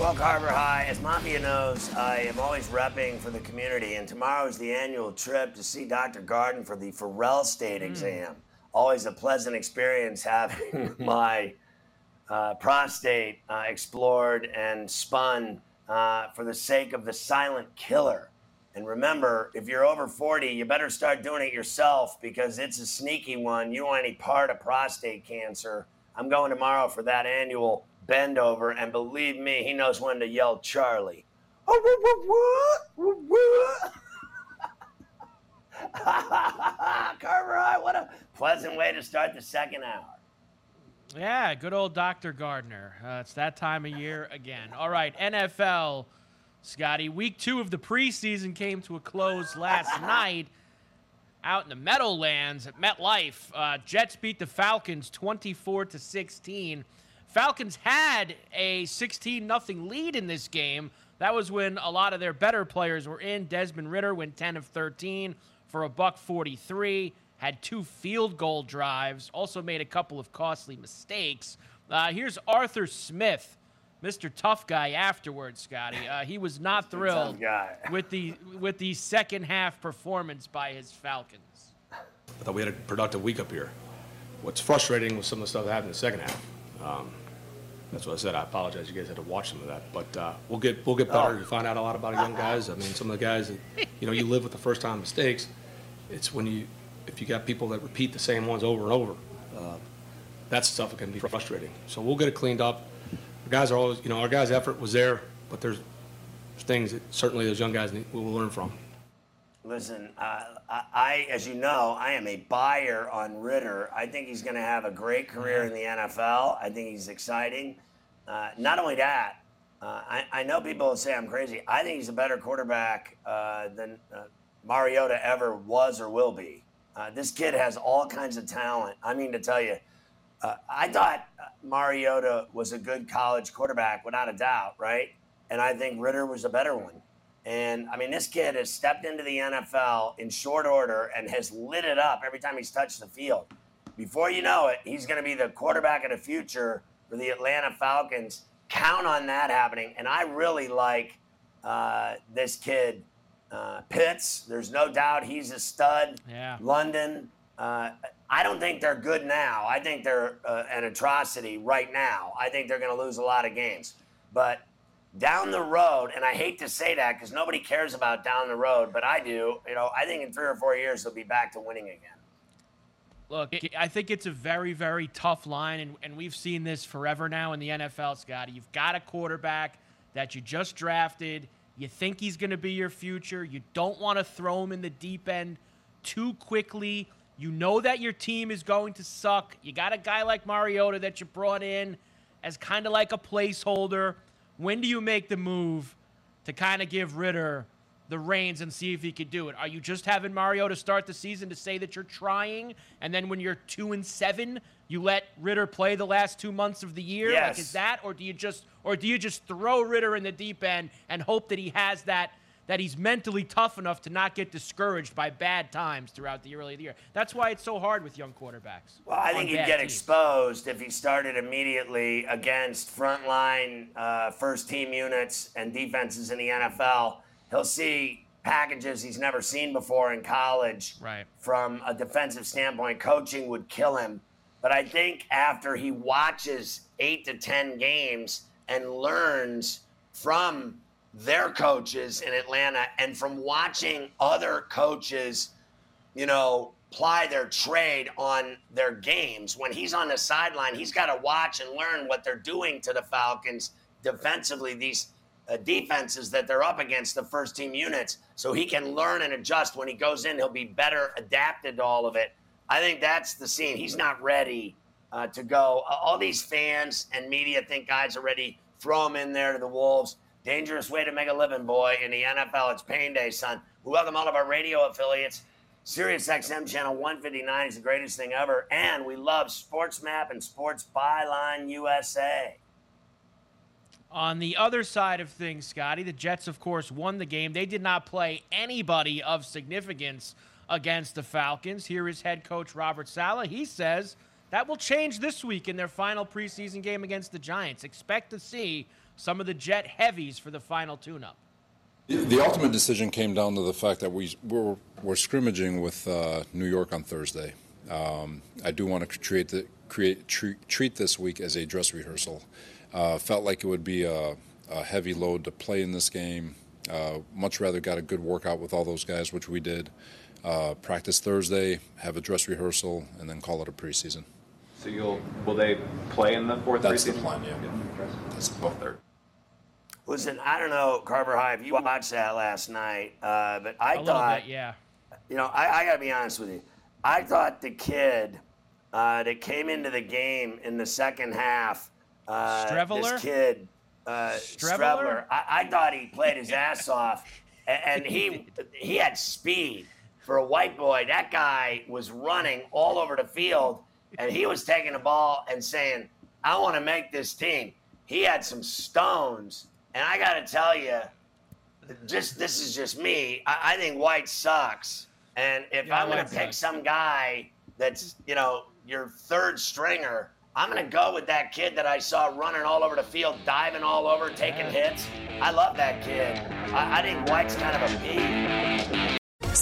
Well, Carver High, as Mafia knows, I am always repping for the community, and tomorrow is the annual trip to see Dr. Gardner for the Farrell State exam. Always a pleasant experience having my uh, prostate uh, explored and spun uh, for the sake of the silent killer. And remember, if you're over 40, you better start doing it yourself because it's a sneaky one. You don't want any part of prostate cancer. I'm going tomorrow for that annual bend over, and believe me, he knows when to yell Charlie. Oh, woo, woo, woo, woo, woo. Carver High, what a pleasant way to start the second hour. Yeah, good old Dr. Gardner. Uh, it's that time of year again. All right, NFL, Scotty. Week two of the preseason came to a close last night out in the Meadowlands at MetLife. Uh, Jets beat the Falcons 24 to 16. Falcons had a 16 0 lead in this game. That was when a lot of their better players were in. Desmond Ridder went 10 of 13 for a buck 43, had two field goal drives, also made a couple of costly mistakes. Uh, here's Arthur Smith, Mr. Tough Guy, afterwards, Scotty. Uh, he was not thrilled with the with the second half performance by his Falcons. I thought we had a productive week up here. What's frustrating was some of the stuff that happened in the second half. Um, that's what I said. I apologize. You guys had to watch some of that, but uh, we'll get we'll get better. You find out a lot about young guys. I mean, some of the guys that you know you live with the first time mistakes. It's when you if you got people that repeat the same ones over and over. Uh, that stuff can be frustrating. So we'll get it cleaned up. The guys are always, you know, our guys' effort was there, but there's things that certainly those young guys need, will learn from. Listen, uh, I, I, as you know, I am a buyer on Ridder. I think he's going to have a great career in the NFL. I think he's exciting. Uh, not only that, uh, I, I know people will say I'm crazy. I think he's a better quarterback uh, than uh, Mariota ever was or will be. Uh, this kid has all kinds of talent. I mean, to tell you, uh, I thought Mariota was a good college quarterback without a doubt, right? And I think Ridder was a better one. And I mean, this kid has stepped into the NFL in short order and has lit it up every time he's touched the field. Before you know it, he's going to be the quarterback of the future for the Atlanta Falcons. Count on that happening. And I really like uh, this kid, uh, Pitts. There's no doubt he's a stud. Yeah. London. Uh, I don't think they're good now. I think they're uh, an atrocity right now. I think they're going to lose a lot of games. But down the road, and I hate to say that because nobody cares about down the road, but I do. You know, I think in three or four years they'll be back to winning again. Look, I think it's a very, very tough line, and, and we've seen this forever now in the NFL, Scotty. You've got a quarterback that you just drafted. You think he's going to be your future. You don't want to throw him in the deep end too quickly. You know that your team is going to suck. You got a guy like Mariota that you brought in as kind of like a placeholder. When do you make the move to kind of give Ridder the reins and see if he could do it? Are you just having Mariota start the season to say that you're trying, and then when you're two and seven, you let Ridder play the last two months of the year? Yes. Like is that, or do you just, or do you just throw Ridder in the deep end and hope that he has that that he's mentally tough enough to not get discouraged by bad times throughout the early of the year. That's why it's so hard with young quarterbacks. Well, I think he'd get teams. exposed if he started immediately against frontline uh, first team units and defenses in the NFL. He'll see packages he's never seen before in college. Right. From a defensive standpoint, coaching would kill him. But I think after he watches eight to 10 games and learns from their coaches in Atlanta and from watching other coaches, you know, ply their trade on their games. When he's on the sideline, he's got to watch and learn what they're doing to the Falcons defensively, these uh, defenses that they're up against, the first team units, so he can learn and adjust. When he goes in, he'll be better adapted to all of it. I think that's the scene. He's not ready uh, to go. All these fans and media think guys are ready. Throw him in there to the Wolves. Dangerous way to make a living, boy. In the NFL, it's pain day, son. We welcome all of our radio affiliates. Sirius XM channel 159 is the greatest thing ever. And we love SportsMap and Sports Byline USA. On the other side of things, Scotty, the Jets, of course, won the game. They did not play anybody of significance against the Falcons. Here is head coach Robert Saleh. He says that will change this week in their final preseason game against the Giants. Expect to see some of the jet heavies for the final tune-up? The ultimate decision came down to the fact that we were, were scrimmaging with uh, New York on Thursday. Um, I do want to create the, create treat, treat, this week as a dress rehearsal. Uh, felt like it would be a, a, heavy load to play in this game. Uh, much rather got a good workout with all those guys, which we did. Uh, practice Thursday, have a dress rehearsal, and then call it a preseason. So you'll will they play in the fourth? That's preseason? the plan. Yeah. yeah. That's the third. Listen, I don't know, Carver High, if you watched that last night, uh, but I a thought, bit, yeah. You know, I, I got to be honest with you. I thought the kid uh, that came into the game in the second half, uh, this kid, uh, Streveler, I, I, thought he played his ass off, and, and he he had speed for a white boy. That guy was running all over the field, and he was taking the ball and saying, "I want to make this team." He had some stones and I got to tell you, just this is just me. I, I think White sucks. And if yeah, I'm going to pick some guy that's, you know, your third stringer, I'm going to go with that kid that I saw running all over the field, diving all over, taking hits. I love that kid. I, I think White's kind of a beast.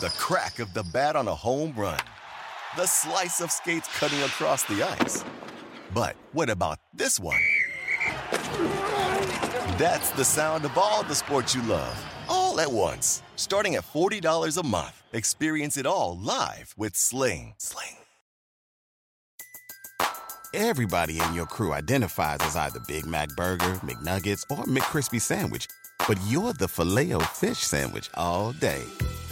the crack of the bat on a home run, the slice of skates cutting across the ice. But what about this one? That's the sound of all the sports you love, all at once. Starting at $40 a month. Experience it all live with Sling. Sling. Everybody in your crew identifies as either Big Mac Burger, McNuggets, or McCrispy Sandwich, but you're the Filet-O-Fish Sandwich all day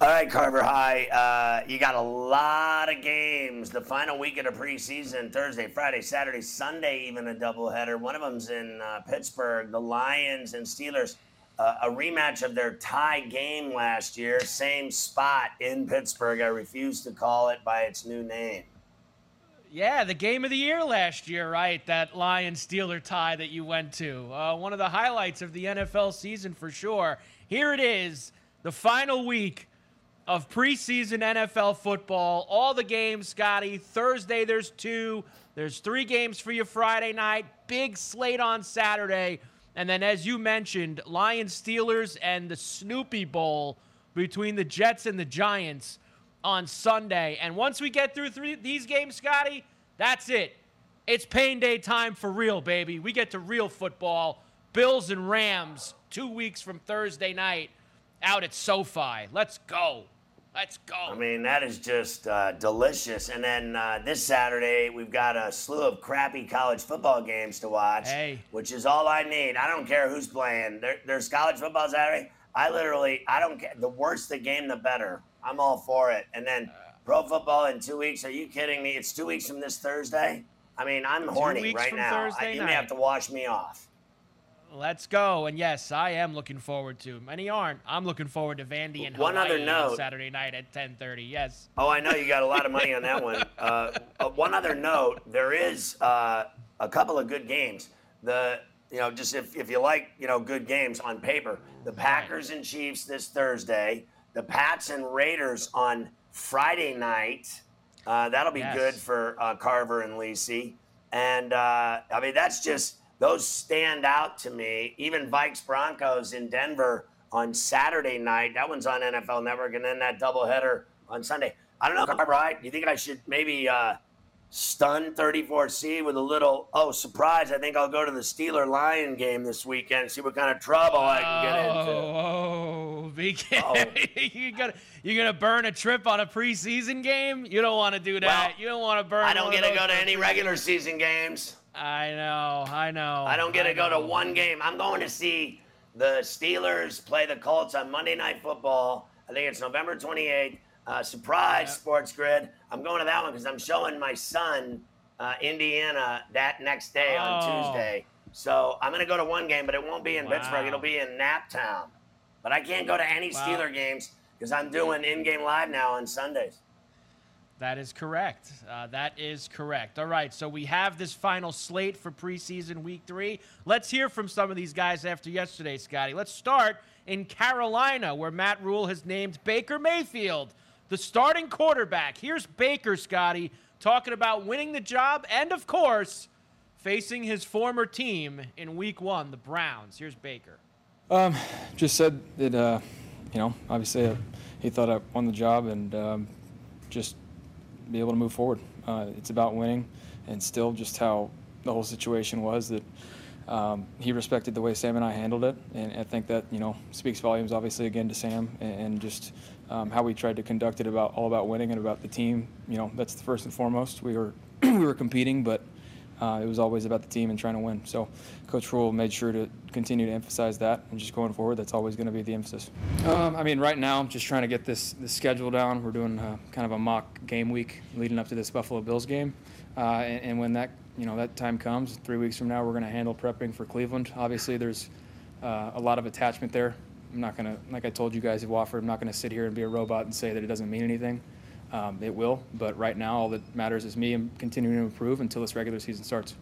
All right, Carver High. Uh, you got a lot of games. The final week of the preseason Thursday, Friday, Saturday, Sunday, even a doubleheader. One of them's in uh, Pittsburgh. The Lions and Steelers. Uh, a rematch of their tie game last year. Same spot in Pittsburgh. I refuse to call it by its new name. Yeah, the game of the year last year, right? That Lion Steeler tie that you went to. Uh, one of the highlights of the NFL season for sure. Here it is, the final week of preseason NFL football. All the games, Scotty. Thursday, there's two. There's three games for you Friday night. Big slate on Saturday. And then, as you mentioned, Lions Steelers and the Snoopy Bowl between the Jets and the Giants on Sunday. And once we get through three, these games, Scotty, that's it. It's pain day time for real, baby. We get to real football. Bills and Rams, two weeks from Thursday night out at SoFi. Let's go. Let's go. I mean, that is just uh, delicious. And then uh, this Saturday, we've got a slew of crappy college football games to watch, hey. which is all I need. I don't care who's playing. There, there's college football Saturday. I literally, I don't care. The worse the game, the better. I'm all for it. And then pro football in two weeks. Are you kidding me? It's two weeks from this Thursday. I mean, I'm horny right now. I, you night. may have to wash me off. Let's go. And yes, I am looking forward to. Many aren't. I'm looking forward to Vandy and one Hawaii other note. Saturday night at 10:30. Yes. Oh, I know you got a lot of money on that one. Uh, uh, one other note: there is uh, a couple of good games. The you know just if, if you like you know good games on paper, the Packers and Chiefs this Thursday, the Pats and Raiders on Friday night. Uh, that'll be Yes. good for uh, Carver and Lisi. And uh, I mean that's just those stand out to me. Even Vikes Broncos in Denver on Saturday night. That one's on NFL Network, and then that doubleheader on Sunday. I don't know, Carver. Right? Do you think I should maybe uh, stun 34C with a little? Oh, surprise! I think I'll go to the Steeler Lion game this weekend and see what kind of trouble I can get into. Oh, be Uh-oh. you gonna you're gonna burn a trip on a preseason game? You don't want to do that. Well, you don't want to burn. I don't get to go to any regular season games. I know, I know. I don't get to go to one game. I'm going to see the Steelers play the Colts on Monday Night Football. I think it's November 28th. Uh, surprise, Sports Grid. I'm going to that one because I'm showing my son uh, Indiana that next day on Oh. Tuesday. So I'm going to go to one game, but it won't be in Wow. Pittsburgh. It'll be in Naptown. But I can't go to any Wow. Steeler games because I'm doing in-game live now on Sundays. That is correct. Uh, that is correct. All right, so we have this final slate for preseason week three. Let's hear from some of these guys after yesterday, Scotty. Let's start in Carolina, where Matt Rhule has named Baker Mayfield the starting quarterback. Here's Baker, Scotty, talking about winning the job and, of course, facing his former team in week one, the Browns. Here's Baker. Um, just said that, uh, you know, obviously uh, he thought I won the job and um, just be able to move forward. Uh, it's about winning and still just how the whole situation was that um, he respected the way Sam and I handled it. And I think that, you know, speaks volumes obviously again to Sam and, and just um, how we tried to conduct it about all about winning and about the team. You know, that's the first and foremost. We were, we were competing, but uh, it was always about the team and trying to win. So Coach Rhule made sure to continue to emphasize that, and just going forward, that's always going to be the emphasis. Um, I mean, right now, I'm just trying to get this, this schedule down. We're doing uh, kind of a mock game week leading up to this Buffalo Bills game, uh, and, and when that you know that time comes, three weeks from now, we're going to handle prepping for Cleveland. Obviously, there's uh, a lot of attachment there. I'm not going to, like I told you guys at Wofford, I'm not going to sit here and be a robot and say that it doesn't mean anything. Um, it will, but right now, all that matters is me and continuing to improve until this regular season starts.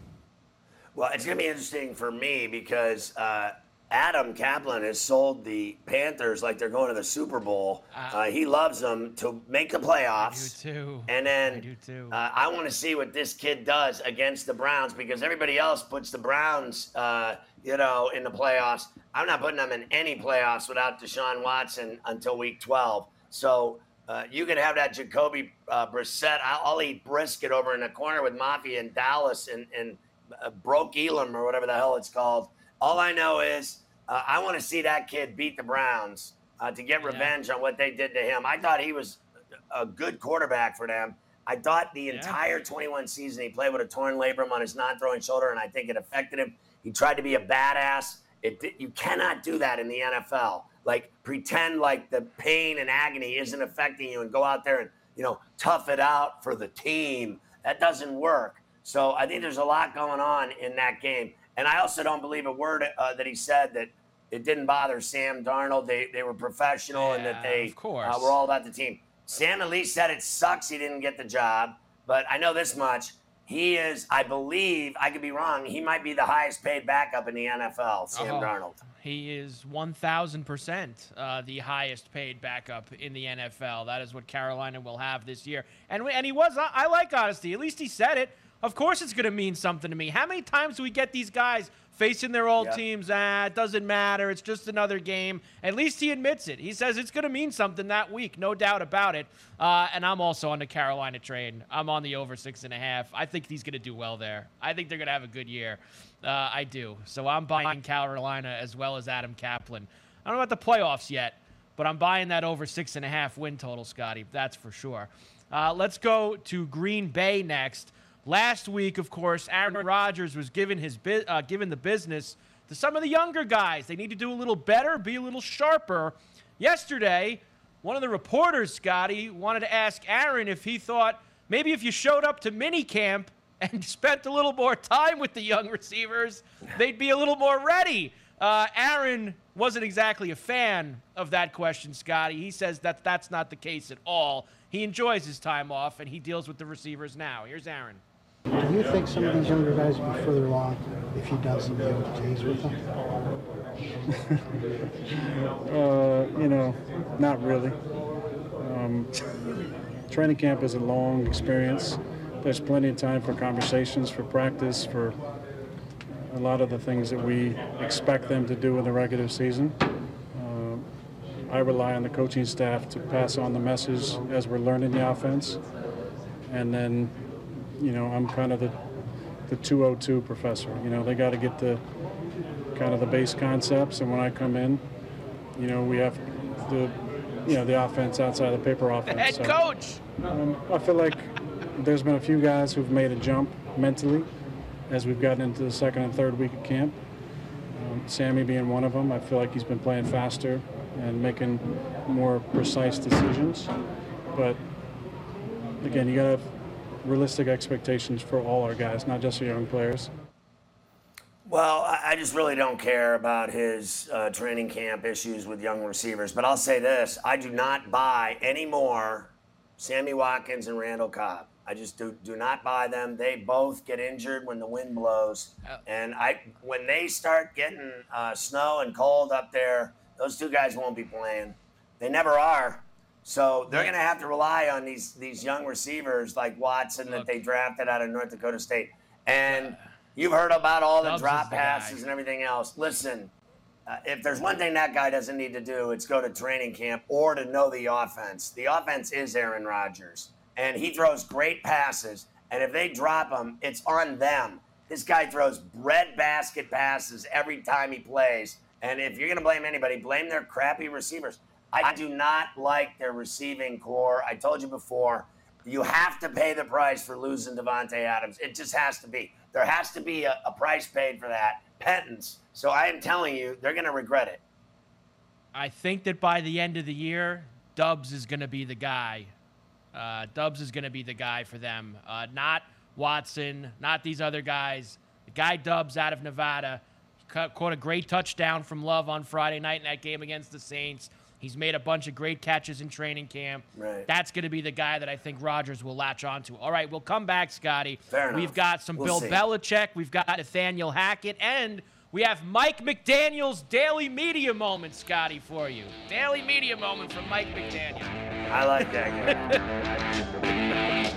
Well, it's going to be interesting for me because uh, Adam Kaplan has sold the Panthers like they're going to the Super Bowl. Uh, he loves them to make the playoffs. I do too. And then I do too. Uh, I want to see what this kid does against the Browns because everybody else puts the Browns, uh, you know, in the playoffs. I'm not putting them in any playoffs without Deshaun Watson until Week 12. So uh, you can have that Jacoby uh, Brissett. I'll, I'll eat brisket over in the corner with Mafia in Dallas and and uh, broke Elam or whatever the hell it's called. All I know is uh, I want to see that kid beat the Browns uh, to get revenge on what they did to him. I thought he was a good quarterback for them. I thought the entire 21 season he played with a torn labrum on his non-throwing shoulder, and I think it affected him. He tried to be a badass. It, you cannot do that in the NFL. like pretend like the pain and agony isn't affecting you and go out there and you know tough it out for the team. That doesn't work. So I think there's a lot going on in that game, and I also don't believe a word uh, that he said that it didn't bother Sam Darnold. They they were professional and that they uh, were all about the team. Sam at least said it sucks he didn't get the job, but I know this much. He is, I believe, I could be wrong. He might be the highest paid backup in the NFL, Sam Oh, Darnold. He is 1,000% uh, the highest paid backup in the NFL. That is what Carolina will have this year. And, we- and he was, I, I like honesty. At least he said it. Of course it's going to mean something to me. How many times do we get these guys facing their old Yeah. teams? Ah, it doesn't matter. It's just another game. At least he admits it. He says it's going to mean something that week. No doubt about it. Uh, and I'm also on the Carolina train. I'm on the over six and a half. I think he's going to do well there. I think they're going to have a good year. Uh, I do. So I'm buying Carolina as well as Adam Kaplan. I don't know about the playoffs yet, but I'm buying that over six and a half win total, Scotty. That's for sure. Uh, let's go to Green Bay next. Last week, of course, Aaron Rodgers was given his uh, given the business to some of the younger guys. They need to do a little better, be a little sharper. Yesterday, one of the reporters, Scotty, wanted to ask Aaron if he thought maybe if you showed up to mini camp and spent a little more time with the young receivers, they'd be a little more ready. Uh, Aaron wasn't exactly a fan of that question, Scotty. He says that that's not the case at all. He enjoys his time off and he deals with the receivers now. Here's Aaron. Do you think some of these younger guys would be further along if he does some OTAs with them? Uh, you know, not really. Um, training camp is a long experience. There's plenty of time for conversations, for practice, for a lot of the things that we expect them to do in the regular season. Uh, I rely on the coaching staff to pass on the message as we're learning the offense. And then, you know, I'm kind of the, the 202 professor. You know, they got to get the kind of the base concepts, and when I come in, you know, we have the, you know, the offense outside the paper offense. Head So, coach. um, I feel like there's been a few guys who've made a jump mentally as we've gotten into the second and third week of camp. Um, Sammy being one of them. I feel like he's been playing faster and making more precise decisions. But again, you got to realistic expectations for all our guys, not just our young players. Well, I I just really don't care about his uh, training camp issues with young receivers. But I'll say this I do not buy any more Sammy Watkins and Randall Cobb. I just do, do not buy them. They both get injured when the wind blows. And I when they start getting uh, snow and cold up there, those two guys won't be playing. They never are. So they're going to have to rely on these these young receivers like Watson that they drafted out of North Dakota State. And you've heard about all the Doubs is drop the guy. passes and everything else. Listen, uh, if there's one thing that guy doesn't need to do, it's go to training camp or to know the offense. The offense is Aaron Rodgers, and he throws great passes. And if they drop him, it's on them. This guy throws breadbasket passes every time he plays. And if you're going to blame anybody, blame their crappy receivers. I do not like their receiving core. I told you before, you have to pay the price for losing Davante Adams. It just has to be. There has to be a, a price paid for that. Penance. So I am telling you, they're going to regret it. I think that by the end of the year, Doubs is going to be the guy. Uh, Doubs is going to be the guy for them. Uh, not Watson, not these other guys. The guy Doubs out of Nevada caught a great touchdown from Love on Friday night in that game against the Saints. He's made a bunch of great catches in training camp. Right. That's going to be the guy that I think Rodgers will latch onto. All right, we'll come back, Scotty. Fair We've got some We'll Bill see. Belichick. We've got Nathaniel Hackett. And we have Mike McDaniel's daily media moment, Scotty, for you. Daily media moment from Mike McDaniel. I like that.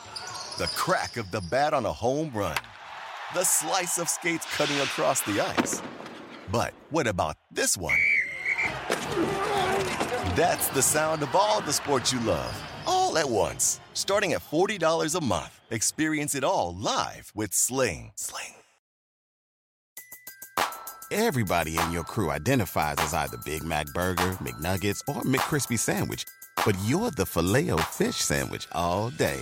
The crack of the bat on a home run. The slice of skates cutting across the ice. But what about this one? That's the sound of all the sports you love, all at once. Starting at $40 a month. Experience it all live with Sling. Sling. Everybody in your crew identifies as either Big Mac Burger, McNuggets, or McCrispy Sandwich. But you're the Filet-O-Fish Sandwich all day.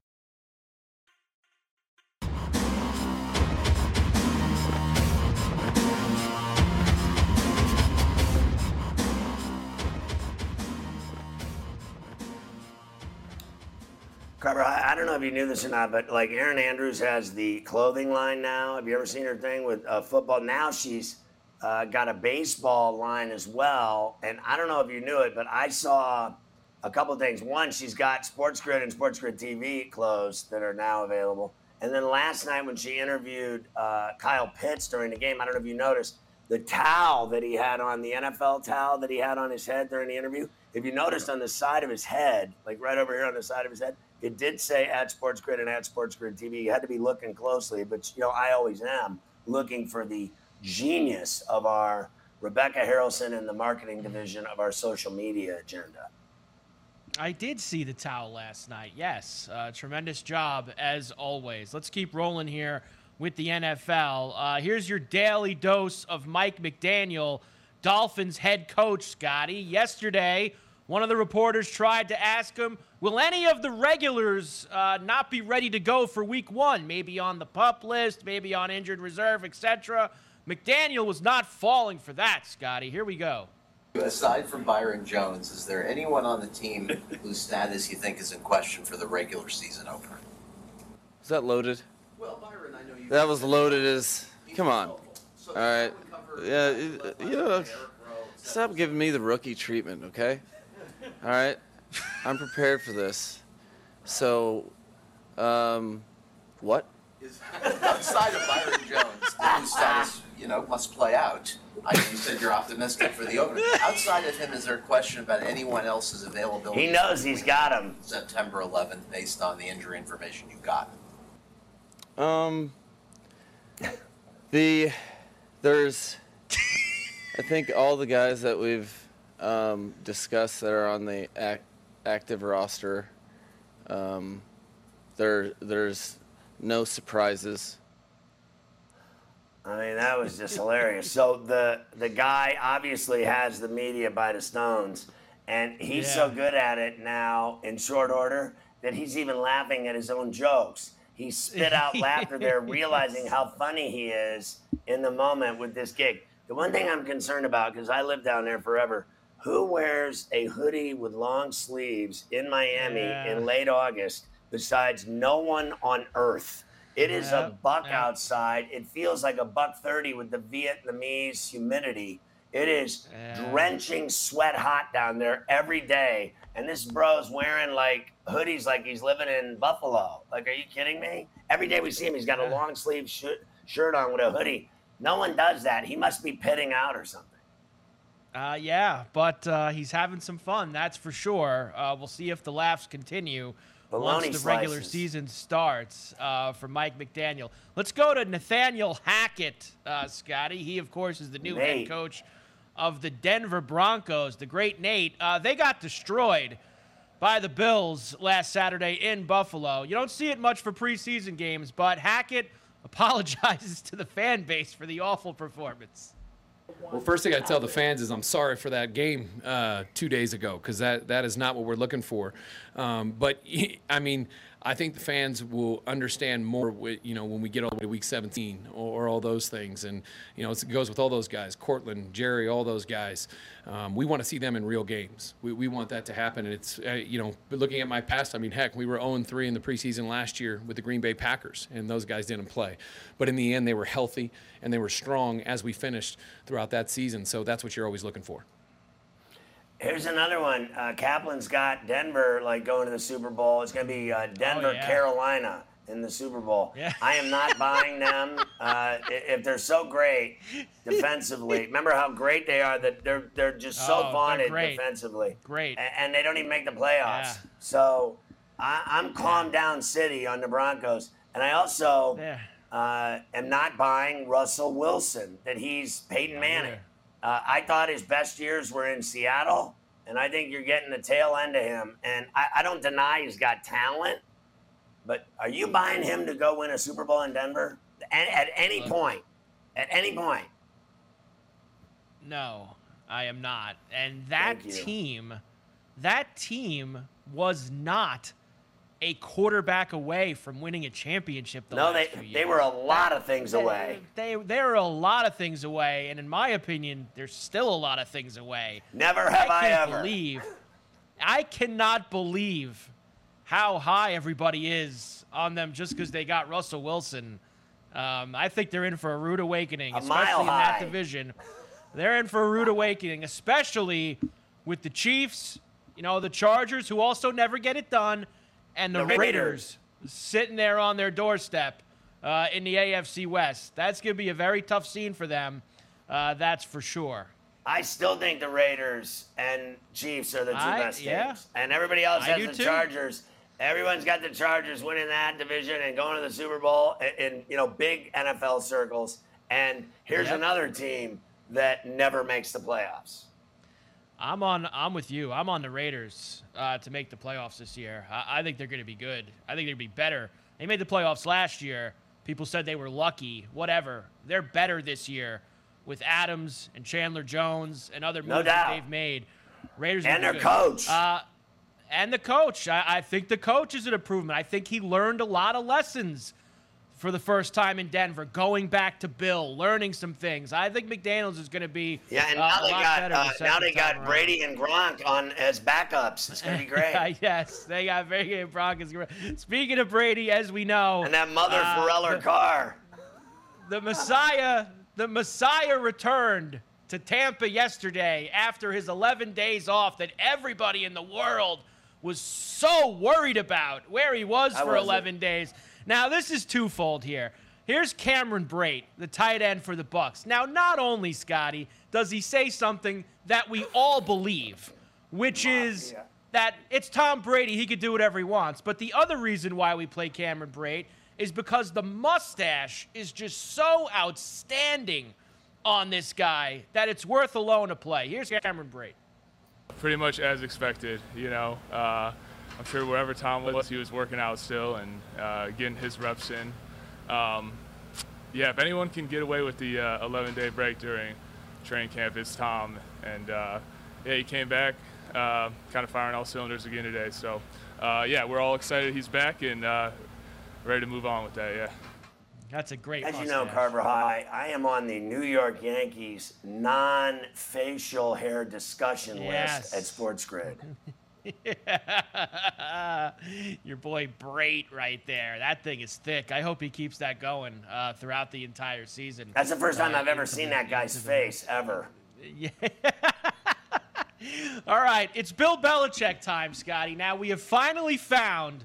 Carver, I, I don't know if you knew this or not, but like Erin Andrews has the clothing line now. Have you ever seen her thing with uh, football? Now she's uh, got a baseball line as well. And I don't know if you knew it, but I saw a couple things. One, she's got Sports Grid and Sports Grid TV clothes that are now available. And then last night when she interviewed uh, Kyle Pitts during the game, I don't know if you noticed the towel that he had on, the NFL towel that he had on his head during the interview. If you noticed on the side of his head, like right over here on the side of his head, it did say at Sports Grid and at Sports Grid TV. You had to be looking closely, but you know I always am looking for the genius of our Rebecca Harrelson in the marketing division of our social media agenda. I did see the towel last night. Yes, uh, tremendous job as always. Let's keep rolling here with the NFL. Uh, here's your daily dose of Mike McDaniel, Dolphins head coach, Scotty. Yesterday, one of the reporters tried to ask him, Will any of the regulars uh, not be ready to go for week one? Maybe on the pup list, maybe on injured reserve, etc. McDaniel was not falling for that, Scotty. Here we go. Aside from Byron Jones, is there anyone on the team whose status you think is in question for the regular season opener? Is that loaded? Well, Byron, I know you. That was loaded as. Come on. All right. Yeah, you know, stop giving me the rookie treatment, okay? All right. I'm prepared for this. So, um, what? Outside of Byron Jones, whose status, you know, must play out. I know you said you're optimistic for the opener. Outside of him, is there a question about anyone else's availability? He knows he's got him. September 11th, based on the injury information you've got. Um, the there's, I think all the guys that we've um, discussed that are on the act, active roster, um, there there's no surprises. I mean, that was just hilarious. So the the guy obviously has the media by the stones, and he's so good at it now in short order that he's even laughing at his own jokes. He spit out laughter there, realizing how funny he is in the moment with this gig. The one thing I'm concerned about, because I lived down there forever, who wears a hoodie with long sleeves in Miami Yeah. in late August besides no one on earth? It is a buck yep. outside. It feels like a buck 30 with the Vietnamese humidity. It is Yeah. drenching sweat hot down there every day. And this bro's wearing like hoodies like he's living in Buffalo. Like, are you kidding me? Every day we see him, he's got a long sleeve sh- shirt on with a hoodie. No one does that. He must be pitting out or something. Uh, yeah, but uh, he's having some fun, that's for sure. Uh, we'll see if the laughs continue once Bologna the regular season starts uh, for Mike McDaniel. Let's go to Nathaniel Hackett, uh, Scotty. He, of course, is the new head coach of the Denver Broncos, the great Nate. Uh, they got destroyed by the Bills last Saturday in Buffalo. You don't see it much for preseason games, but Hackett apologizes to the fan base for the awful performance. Well, first thing I tell the fans is I'm sorry for that game uh, two days ago because that, that is not what we're looking for. Um, but I mean, I think the fans will understand more, you know, when we get all the way to week 17 or, or all those things. And, you know, it goes with all those guys, Courtland, Jerry, all those guys. Um, we want to see them in real games. We, we want that to happen. And it's, uh, you know, looking at my past, I mean, heck, we were 0 3 in the preseason last year with the Green Bay Packers, and those guys didn't play. But in the end, they were healthy and they were strong as we finished throughout that season. So that's what you're always looking for. Here's another one. Uh, Kaplan's got Denver like going to the Super Bowl. It's going to be uh, Denver, Oh, yeah. Carolina in the Super Bowl. Yeah. I am not buying them. Uh, if they're so great defensively, remember how great they are. That they're they're just so Oh, vaunted great. defensively. Great. A- and they don't even make the playoffs. Yeah. So I, I'm calm down city on the Broncos, and I also uh, am not buying Russell Wilson. That he's Peyton Manning. Uh, I thought his best years were in Seattle, and I think you're getting the tail end of him. And I, I don't deny he's got talent, but are you buying him to go win a Super Bowl in Denver at, at any point? At any point? No, I am not. And that team, that team was not a quarterback away from winning a championship. The No, last they they were a lot of things They- away. They they were a lot of things away, and in my opinion, there's still a lot of things away. Never have I can't ever. Believe, I cannot believe how high everybody is on them just because they got Russell Wilson. Um, I think they're in for a rude awakening, A especially in that division. They're in for a rude awakening, especially with the Chiefs, you know, the Chargers, who also never get it done, and the, The Raiders. Raiders. sitting there on their doorstep uh, in the AFC West. That's going to be a very tough scene for them. Uh, that's for sure. I still think the Raiders and Chiefs are the two I- best teams, yeah. and everybody else I has the too. Chargers. Everyone's got the Chargers winning that division and going to the Super Bowl in, in you know big NFL circles. And here's Yep. another team that never makes the playoffs. I'm on. I'm with you. I'm on the Raiders uh, to make the playoffs this year. I, I think they're going to be good. I think they're going to be better. They made the playoffs last year. People said they were lucky. Whatever. They're better this year with Adams and Chandler Jones and other No moves that doubt. they've made. Raiders And their good. coach. Uh, and the coach. I, I think the coach is an improvement. I think he learned a lot of lessons for the first time in Denver, going back to Bill, learning some things. I think McDaniels is going to be Yeah, and uh, now a they got uh, now they got around. Brady and Gronk on as backups. It's gonna be great. yes, they got Brady and Broncos. Speaking of Brady, as we know, and that mother uh, Pharrell the- car. the Messiah, the Messiah returned to Tampa yesterday after his 11 days off that everybody in the world was so worried about where he was for wasn't. 11 days. Now, this is twofold here. Here's Cameron Brate, the tight end for the Bucks. Now, not only Scotty does he say something that we all believe, which is that it's Tom Brady, he could do whatever he wants. But the other reason why we play Cameron Brate is because the mustache is just so outstanding on this guy that it's worth alone to play. Here's Cameron Brate. pretty much as expected. You know, uh, I'm sure wherever Tom was, he was working out still and uh, getting his reps in. Um, yeah, if anyone can get away with the uh, 11-day break during training camp, it's Tom. And uh, yeah, he came back, uh, kind of firing all cylinders again today. So uh, yeah, we're all excited he's back and uh, ready to move on with that. Yeah. That's a great As you know. Carver High, I am on the New York Yankees non-facial hair discussion Yes. list at Sports Grid. Your boy Brate right there. That thing is thick. I hope he keeps that going uh, throughout the entire season. That's the first time Uh, I've ever seen that guy's face ever. Yeah. All right, it's Bill Belichick time, Scotty. Now we have finally found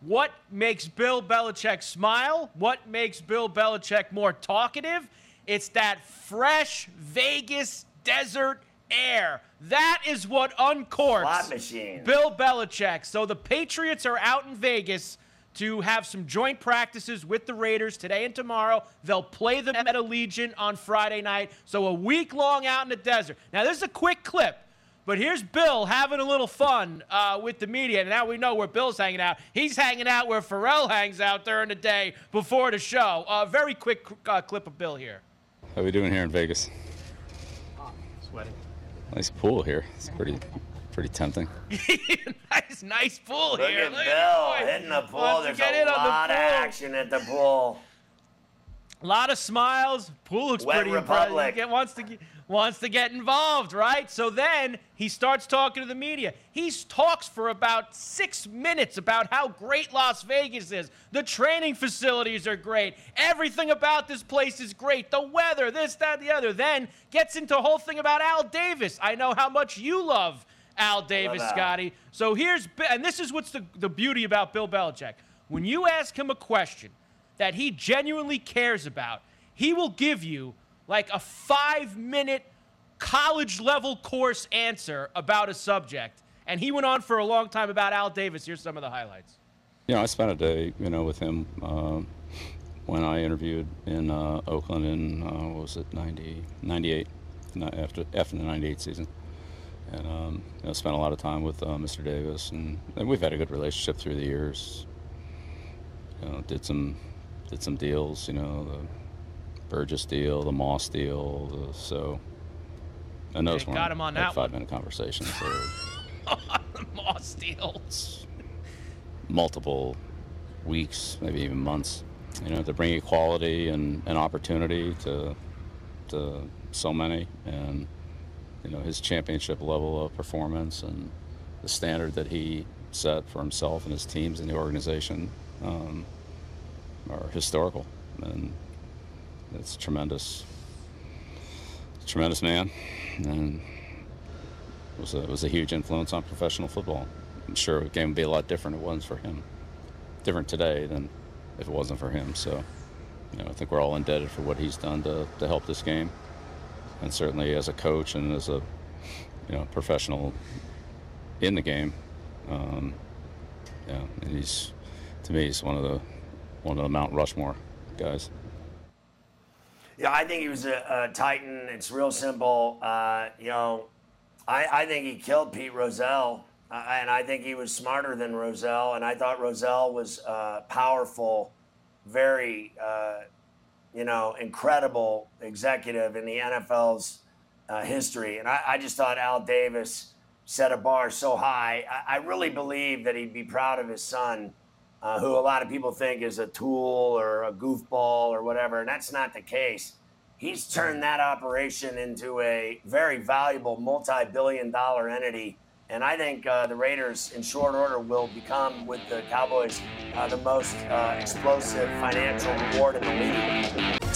what makes Bill Belichick smile, what makes Bill Belichick more talkative. It's that fresh Vegas desert air. That is what uncorks Slot machine. Bill Belichick. So the Patriots are out in Vegas to have some joint practices with the Raiders today and tomorrow. They'll play them at Allegiant on Friday night. So a week long out in the desert. Now, this is a quick clip. But here's Bill having a little fun uh, with the media. And now we know where Bill's hanging out. He's hanging out where Pharrell hangs out during the day before the show. Uh, very quick uh, clip of Bill here. How we doing here in Vegas? Sweating. Nice pool here. It's pretty pretty tempting. nice, nice pull Look here. at Look Bill at hitting the pool. Wants to There's get a in on the lot of action at the pool. A lot of smiles. Pool looks Wet pretty Republic. impressive. Get, wants to get, wants to get involved, right? So then he starts talking to the media. He talks for about six minutes about how great Las Vegas is. The training facilities are great. Everything about this place is great. The weather, this, that, the other. Then gets into a whole thing about Al Davis. I know how much you love Al Davis, Al. Scotty. So here's, and this is what's the, the beauty about Bill Belichick. When you ask him a question that he genuinely cares about, he will give you like a five minute college level course answer about a subject. And he went on for a long time about Al Davis. Here's some of the highlights. You know, I spent a day, you know, with him um, when I interviewed in uh, Oakland in, uh, what was it, 90, 98, after, after the 98 season. And, um, you know, spent a lot of time with uh, Mr. Davis, and, and we've had a good relationship through the years. You know, did some, did some deals, you know, the Burgess deal, the Moss deal, the, so. And those Okay, got him on that five minute conversation. They were Moss deals. multiple weeks, maybe even months, you know, to bring equality and, and opportunity to to so many, and you know his championship level of performance and the standard that he set for himself and his teams and the organization um, are historical, and it's tremendous, tremendous man, and was a, was a huge influence on professional football. I'm sure the game would be a lot different if it wasn't for him. Different today than if it wasn't for him. So, you know, I think we're all indebted for what he's done to, to help this game. And certainly as a coach and as a, you know, professional in the game, um, yeah, and he's, to me, he's one of the, one of the Mount Rushmore guys. Yeah, I think he was a, a Titan. It's real simple. Uh, you know, I, I think he killed Pete Rozelle, uh, and I think he was smarter than Rozelle. And I thought Rozelle was uh, powerful, very, uh, you know, incredible executive in the NFL's uh, history. And I, I just thought Al Davis set a bar so high. I, I really believe that he'd be proud of his son, uh, who a lot of people think is a tool or a goofball or whatever. And that's not the case he's turned that operation into a very valuable multi-billion dollar entity and i think uh, the raiders in short order will become with the cowboys uh, the most uh, explosive financial reward in the league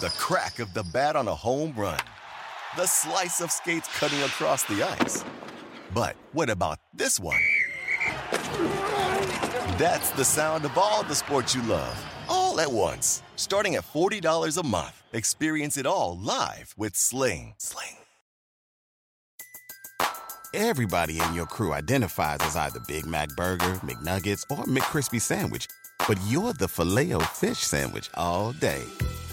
The crack of the bat on a home run. The slice of skates cutting across the ice. But what about this one? That's the sound of all the sports you love, all at once. Starting at $40 a month. Experience it all live with Sling. Sling. Everybody in your crew identifies as either Big Mac Burger, McNuggets, or McCrispy Sandwich. But you're the Filet-O-Fish Sandwich all day.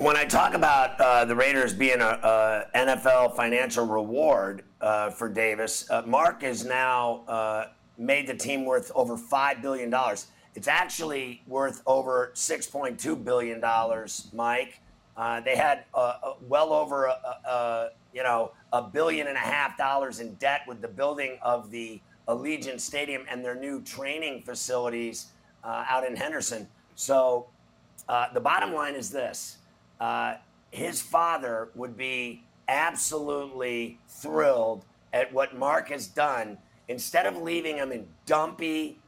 When I talk about uh, the Raiders being a, a NFL financial reward uh, for Davis, uh, Mark has now uh, made the team worth over five billion dollars. It's actually worth over six point two billion dollars, Mike. Uh, they had uh, well over a, you know a billion and a half dollars in debt with the building of the Allegiant Stadium and their new training facilities out in Henderson. So the bottom line is this uh, his father would be absolutely thrilled at what Mark has done. Instead of leaving him in dumpy,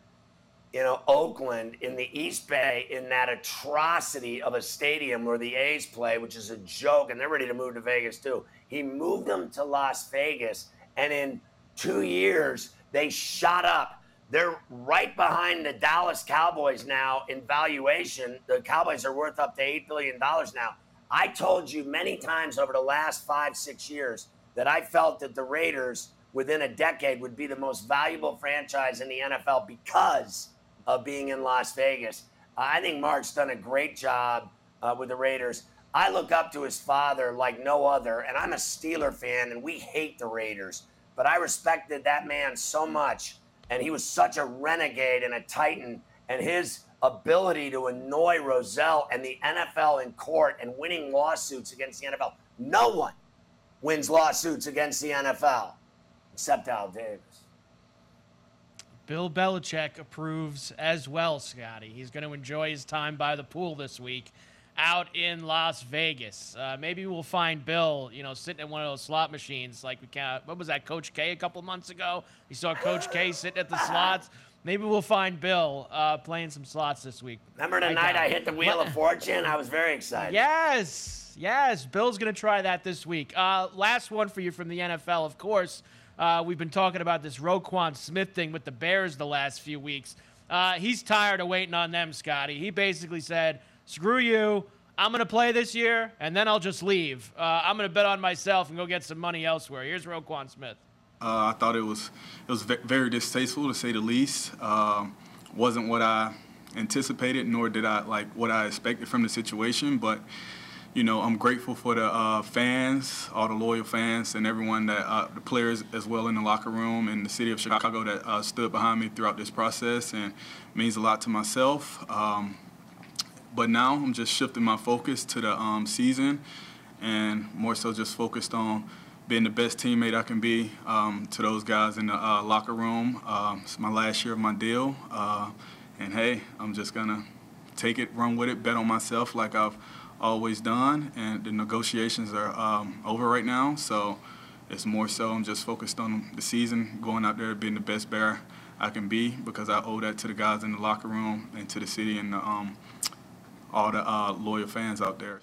you know, Oakland in the East Bay in that atrocity of a stadium where the A's play, which is a joke, and they're ready to move to Vegas too. He moved them to Las Vegas, and in two years, they shot up. They're right behind the Dallas Cowboys now in valuation. The Cowboys are worth up to $8 billion now. I told you many times over the last five, six years that I felt that the Raiders within a decade would be the most valuable franchise in the NFL because of being in Las Vegas. I think Mark's done a great job uh, with the Raiders. I look up to his father like no other, and I'm a Steeler fan, and we hate the Raiders. But I respected that man so much, and he was such a renegade and a titan, and his ability to annoy Rozelle and the NFL in court and winning lawsuits against the NFL. No one wins lawsuits against the NFL except Al Davis. Bill Belichick approves as well, Scotty. He's going to enjoy his time by the pool this week out in Las Vegas. Uh, maybe we'll find Bill, you know, sitting at one of those slot machines like we can. What was that, Coach K, a couple months ago? You saw Coach K sitting at the slots. Maybe we'll find Bill uh, playing some slots this week. Remember the I night I hit the Wheel of Fortune? I was very excited. Yes, yes. Bill's going to try that this week. Uh, last one for you from the NFL, of course. Uh, we've been talking about this Roquan Smith thing with the Bears the last few weeks. Uh, he's tired of waiting on them, Scotty. He basically said, screw you. I'm going to play this year, and then I'll just leave. Uh, I'm going to bet on myself and go get some money elsewhere. Here's Roquan Smith. Uh, I thought it was it was very distasteful to say the least. Um, wasn't what I anticipated, nor did I like what I expected from the situation. But you know, I'm grateful for the uh, fans, all the loyal fans, and everyone that uh, the players as well in the locker room and the city of Chicago that uh, stood behind me throughout this process, and means a lot to myself. Um, but now I'm just shifting my focus to the um, season, and more so just focused on being the best teammate I can be um, to those guys in the uh, locker room. Uh, it's my last year of my deal, uh, and hey, I'm just gonna take it, run with it, bet on myself like I've always done. And the negotiations are um, over right now, so it's more so I'm just focused on the season, going out there being the best bear I can be because I owe that to the guys in the locker room and to the city and the, um, all the uh, loyal fans out there.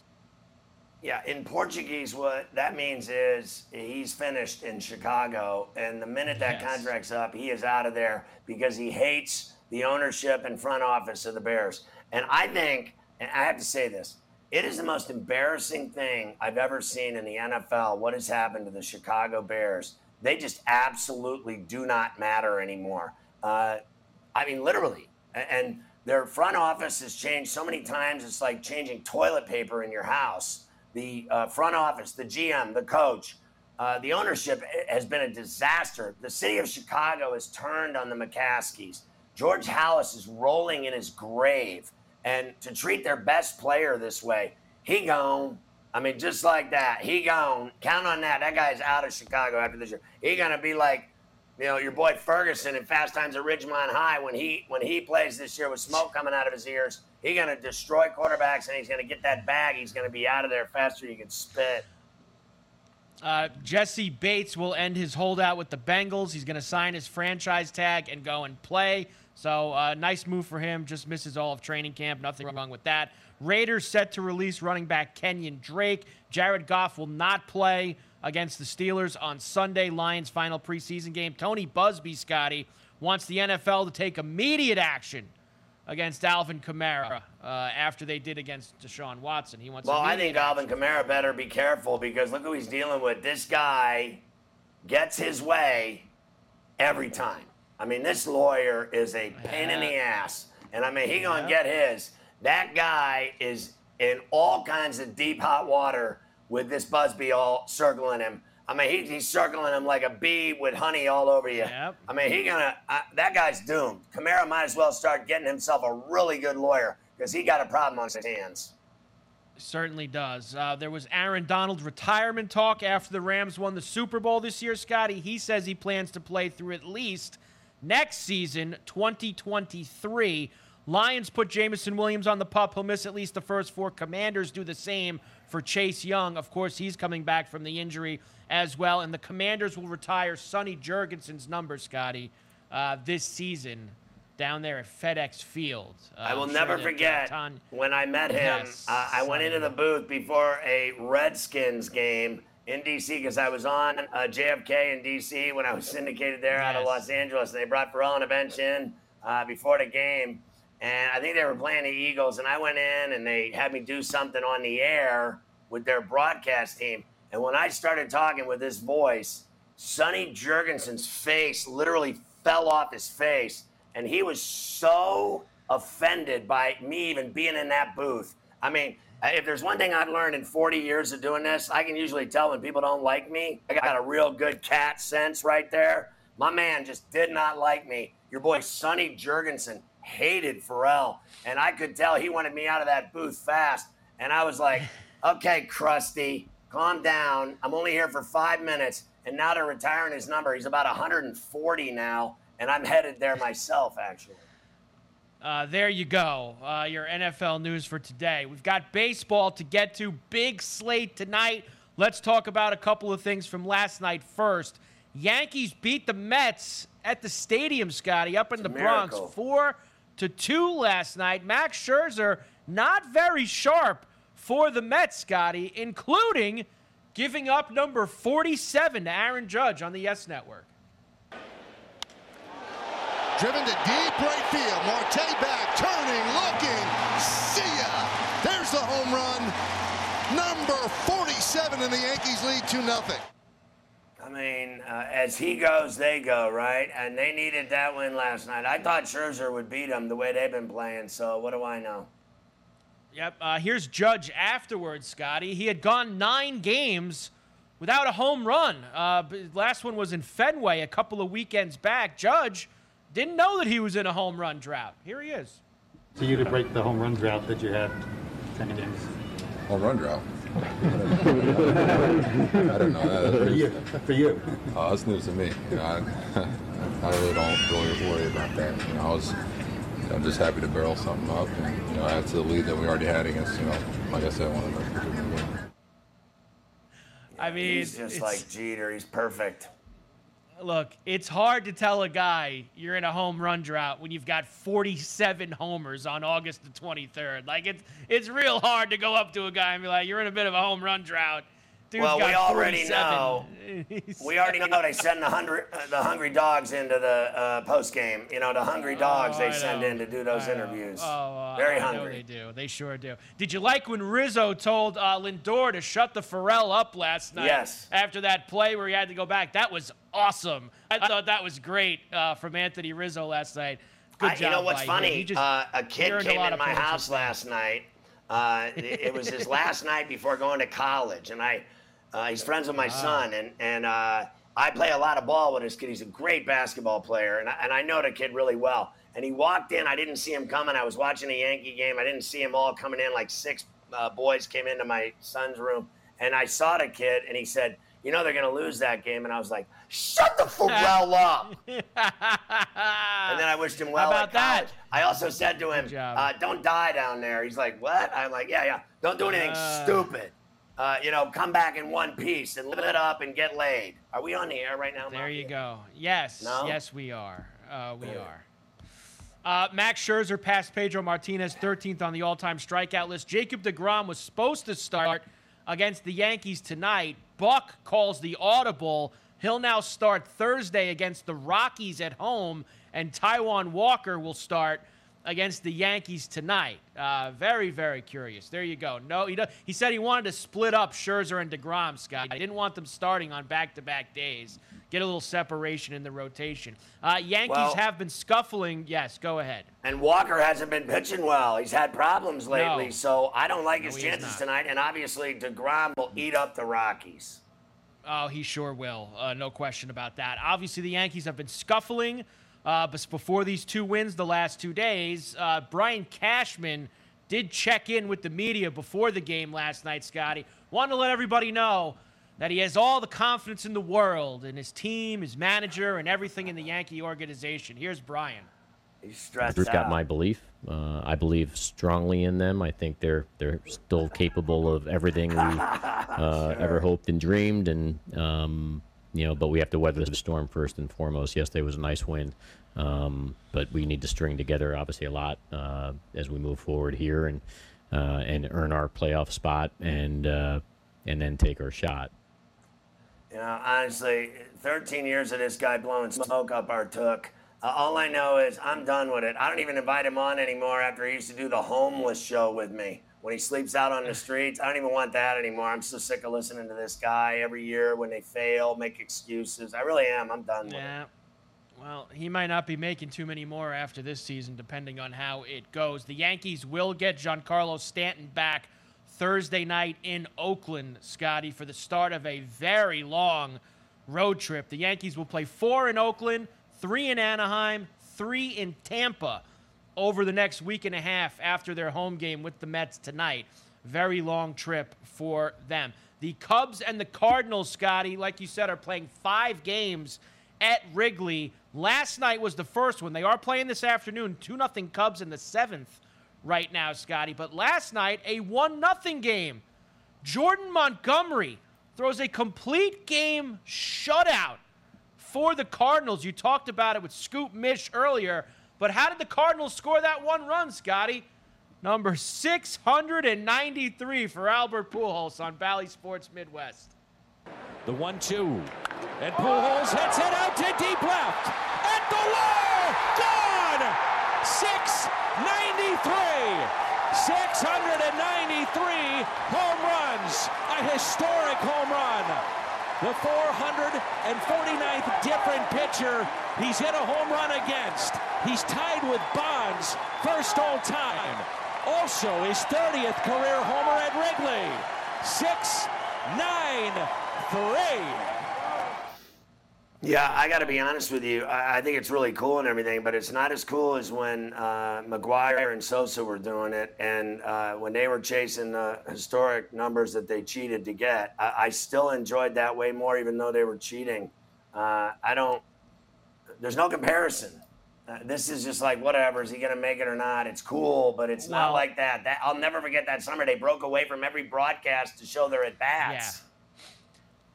Yeah, in Portuguese, what that means is he's finished in Chicago, and the minute that yes. contract's up, he is out of there because he hates the ownership and front office of the Bears. And I think, and I have to say this, it is the most embarrassing thing I've ever seen in the NFL. What has happened to the Chicago Bears? They just absolutely do not matter anymore. Uh, I mean, literally. And their front office has changed so many times, it's like changing toilet paper in your house the uh, front office, the GM, the coach, uh, the ownership has been a disaster. The city of Chicago has turned on the McCaskeys. George Halas is rolling in his grave. And to treat their best player this way, he gone. I mean, just like that, he gone. Count on that. That guy's out of Chicago after this year. He gonna be like, you know, your boy Ferguson in Fast Times at Ridgemont High when he when he plays this year with smoke coming out of his ears He's going to destroy quarterbacks and he's going to get that bag. He's going to be out of there faster than you can spit. Uh, Jessie Bates will end his holdout with the Bengals. He's going to sign his franchise tag and go and play. So, uh, nice move for him. Just misses all of training camp. Nothing wrong with that. Raiders set to release running back Kenyon Drake. Jared Goff will not play against the Steelers on Sunday, Lions' final preseason game. Tony Buzbee, Scotty, wants the NFL to take immediate action against Alvin Kamara uh, after they did against Deshaun Watson. He wants. Well, I think Alvin Kamara better be careful because look who he's dealing with. This guy gets his way every time. I mean, this lawyer is a pain in the ass, and I mean, he gonna get his. That guy is in all kinds of deep hot water with this Buzbee all circling him. I mean, he, he's circling him like a bee with honey all over you. Yep. I mean, he gonna uh, that guy's doomed. Kamara might as well start getting himself a really good lawyer because he got a problem on his hands. Certainly does. Uh, there was Aaron Donald retirement talk after the Rams won the Super Bowl this year, Scotty. He says he plans to play through at least next season, 2023. Lions put Jameson Williams on the pup. He'll miss at least the first four. Commanders do the same for Chase Young. Of course, he's coming back from the injury as well. And the Commanders will retire Sonny Jurgensen's number, Scotty, uh, this season down there at FedEx Field. Uh, I will never sure that, uh, forget when I met him. Yes, uh, I went into the booth before a Redskins game in DC because I was on uh, JFK in DC when I was syndicated there out of Los Angeles. And they brought Ferrall on a bench in uh, before the game, and I think they were playing the Eagles. And I went in and they had me do something on the air with their broadcast team. And when I started talking with this voice, Sonny Jurgensen's face literally fell off his face. And he was so offended by me even being in that booth. I mean, if there's one thing I've learned in 40 years of doing this, I can usually tell when people don't like me. I got a real good cat sense right there. My man just did not like me. Your boy Sonny Jurgensen hated Ferrall. And I could tell he wanted me out of that booth fast. And I was like, okay, Krusty, calm down. I'm only here for five minutes. And now they're retiring his number. He's about 140 now. And I'm headed there myself, actually. Uh, there you go. Uh, your NFL news for today. We've got baseball to get to. Big slate tonight. Let's talk about a couple of things from last night first. Yankees beat the Mets at the stadium, Scotty, up in the Bronx, miracle. four to two last night. Max Scherzer not very sharp for the Mets, Scotty, including giving up number 47 to Aaron Judge on the Yes Network. Driven to deep right field. Marte back, turning, looking. See ya. There's the home run. Number 47 and the Yankees lead 2 nothing. I mean, uh, as he goes, they go, right? And they needed that win last night. I thought Scherzer would beat them the way they've been playing. So what do I know? Yep. Uh, here's Judge afterwards, Scotty. He had gone nine games without a home run. Uh, last one was in Fenway a couple of weekends back. Judge didn't know that he was in a home run drought. Here he is. To you to break the home run drought that you had 10 games. Home run drought. I don't know that. For you. For you. Uh, that's news to me. You know, I, I really don't really worry about that. You know, I was you know, just happy to barrel something up and you know add to the lead that we already had against you know, like I said, one of the Cleveland. I mean, he's just like Jeter. He's perfect. Look, it's hard to tell a guy you're in a home run drought when you've got 47 homers on August the 23rd. Like it's it's real hard to go up to a guy and be like, "You're in a bit of a home run drought." Dude's well, got we already 47. know. we already know they send the hungry, uh, the hungry dogs into the uh, post game. You know, the hungry dogs Oh, they send in to do those I know. interviews. Oh, uh, Very I hungry. they do. They sure do. Did you like when Rizzo told uh, Lindor to shut the Ferrall up last night? Yes. After that play where he had to go back, that was awesome. I thought that was great uh, from Anthony Rizzo last night. Good I- job. you know what's funny? Uh, a kid a came lot in my house last night. Uh, it, it was his last night before going to college, and I, uh, he's friends with my Ah. son, and and uh, I play a lot of ball with this kid. He's a great basketball player, and I, and I know the kid really well. And he walked in. I didn't see him coming. I was watching a Yankee game. I didn't see him all coming in. Like six uh, boys came into my son's room, and I saw the kid, and he said, "You know they're going to lose that game." And I was like, "Shut the Ferrall up!" and then I wished him well. How about that? I also said to him, uh, "Don't die down there." He's like, "What?" I'm like, "Yeah, yeah. Don't do anything Uh. stupid. Uh, you know, come back in one piece and live it up and get laid." Are we on the air right now? There you go. Yes, No? yes, we are. Uh, we are. Uh, Max Scherzer passed Pedro Martinez 13th on the all-time strikeout list. Jacob DeGrom was supposed to start against the Yankees tonight. Buck calls the audible. He'll now start Thursday against the Rockies at home, and Taijuan Walker will start against the Yankees tonight. Uh, very, very curious. There you go. No, he, he said he wanted to split up Scherzer and DeGrom, Scott. He didn't want them starting on back to back days. Get a little separation in the rotation. Uh, Yankees Well- have been scuffling. Yes, go ahead. And Walker hasn't been pitching well. He's had problems lately, No. so I don't like his No, chances tonight. And obviously, DeGrom will eat up the Rockies. Oh, he sure will. Uh, no question about that. Obviously, the Yankees have been scuffling, uh, but before these two wins the last two days, uh, Brian Cashman did check in with the media before the game last night, Scotty. Wanted to let everybody know that he has all the confidence in the world in his team, his manager, and everything in the Yankee organization. Here's Brian. He's stressed Drew's got out. my belief. Uh, I believe strongly in them. I think they're they're still capable of everything we uh, ever hoped and dreamed, and um, you know. But we have to weather the storm first and foremost. Yesterday was a nice win, um, but we need to string together obviously a lot uh, as we move forward here and uh, and earn our playoff spot and uh, and then take our shot. You know, honestly, 13 years of this guy blowing smoke up our took. Uh, all I know is I'm done with it. I don't even invite him on anymore after he used to do the homeless show with me when he sleeps out on the streets. I don't even want that anymore. I'm so sick of listening to this guy every year when they fail, make excuses. I really am. I'm done with Yeah. Well, he might not be making too many more after this season, depending on how it goes. The Yankees will get Giancarlo Stanton back Thursday night in Oakland, Scotty, for the start of a very long road trip. The Yankees will play four in Oakland, three in Anaheim, three in Tampa over the next week and a half after their home game with the Mets tonight. Very long trip for them. The Cubs and the Cardinals, Scotty, like you said, are playing five games at Wrigley. Last night was the first one. They are playing this afternoon. 2 0 Cubs in the seventh right now, Scotty. But last night, a 1 0 game. Jordan Montgomery throws a complete game shutout for the Cardinals. You talked about it with Scoop Mish earlier. But how did the Cardinals score that one run, Scotty? Number 693 for Albert Pujols on Bally Sports Midwest. The one-two, and Pujols hits it out to deep left, at the wall, gone. 693, 693 home runs, a historic home run. The 449th different pitcher he's hit a home run against. He's tied with Bonds, first all time. Also his 30th career homer at Wrigley. 6 9 3. Yeah, I got to be honest with you. I, I think it's really cool and everything, but it's not as cool as when uh, McGwire and Sosa were doing it, and uh, when they were chasing the historic numbers that they cheated to get. I, I still enjoyed that way more, even though they were cheating. Uh, I don't. There's no comparison. Uh, this is just like whatever. Is he gonna make it or not? It's cool, but it's not like that. That I'll never forget that summer. They broke away from every broadcast to show their at bats.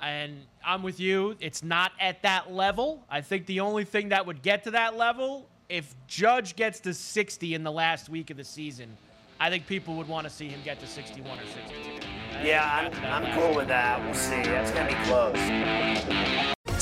And I'm with you. It's not at that level. I think the only thing that would get to that level, if Judge gets to 60 in the last week of the season, I think people would want to see him get to 61 or 62. Yeah, I'm, I'm cool with that. We'll see. That's gonna be close.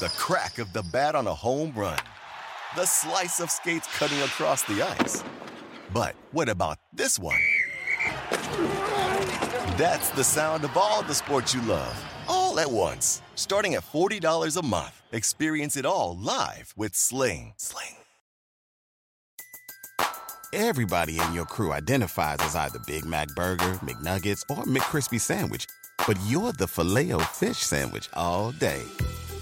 The crack of the bat on a home run. The slice of skates cutting across the ice. But what about this one? That's the sound of all the sports you love, all at once. Starting at $40 a month. Experience it all live with Sling. Sling. Everybody in your crew identifies as either Big Mac Burger, McNuggets, or McCrispy Sandwich. But you're the Filet-O-Fish Sandwich all day.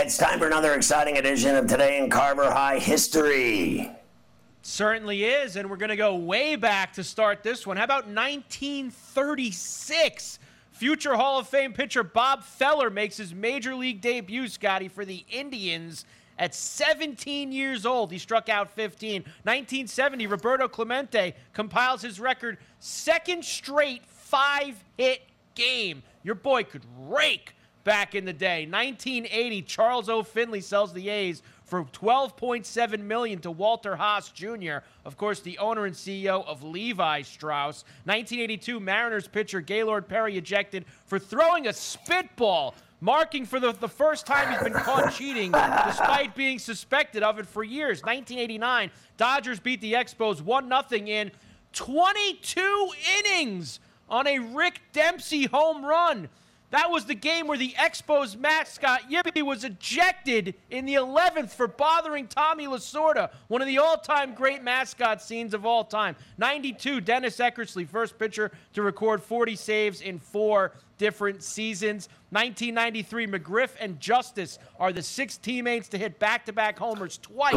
It's time for another exciting edition of Today in Carver High History. Certainly is, and we're going to go way back to start this one. How about 1936? Future Hall of Fame pitcher Bob Feller makes his major league debut, Scotty, for the Indians at 17 years old. He struck out 15. 1970, Roberto Clemente compiles his record second straight five hit game. Your boy could rake back in the day. 1980, Charles O. Finley sells the A's for 12.7 million to Walter Haas Jr., of course, the owner and CEO of Levi Strauss. 1982, Mariners pitcher Gaylord Perry ejected for throwing a spitball, marking for the, the first time he's been caught cheating despite being suspected of it for years. 1989, Dodgers beat the Expos 1 0 in 22 innings on a Rick Dempsey home run. That was the game where the Expos mascot Youppi was ejected in the 11th for bothering Tommy Lasorda, one of the all-time great mascot scenes of all time. 92, Dennis Eckersley, first pitcher to record 40 saves in four different seasons. 1993, McGriff and Justice are the six teammates to hit back-to-back homers twice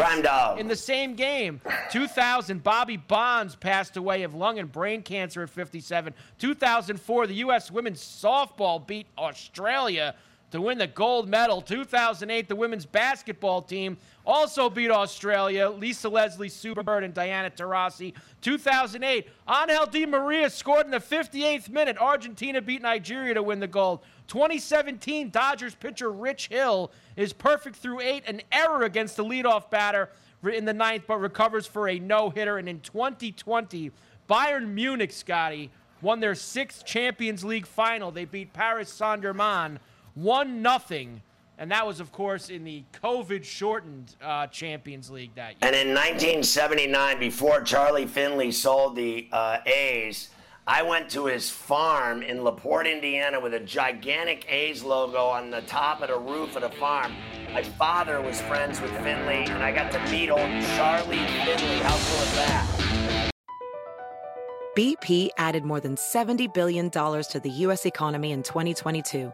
in the same game. 2000, Bobby Bonds passed away of lung and brain cancer at 57. 2004, the U.S. women's softball beat Australia to win the gold medal. 2008, the women's basketball team also beat Australia. Lisa Leslie, Superbird and Diana Taurasi. 2008, Angel Di Maria scored in the 58th minute. Argentina beat Nigeria to win the gold. 2017, Dodgers pitcher Rich Hill is perfect through eight, an error against the leadoff batter in the ninth, but recovers for a no hitter. And in 2020, Bayern Munich, Scotty, won their sixth Champions League final. They beat Paris Saint Germain 1 nothing, And that was, of course, in the COVID shortened uh, Champions League that year. And in 1979, before Charlie Finley sold the uh, A's, I went to his farm in LaPorte, Indiana, with a gigantic A's logo on the top of the roof of the farm. My father was friends with Finley, and I got to meet old Charlie Finley. How cool is that? BP added more than $70 billion to the U.S. economy in 2022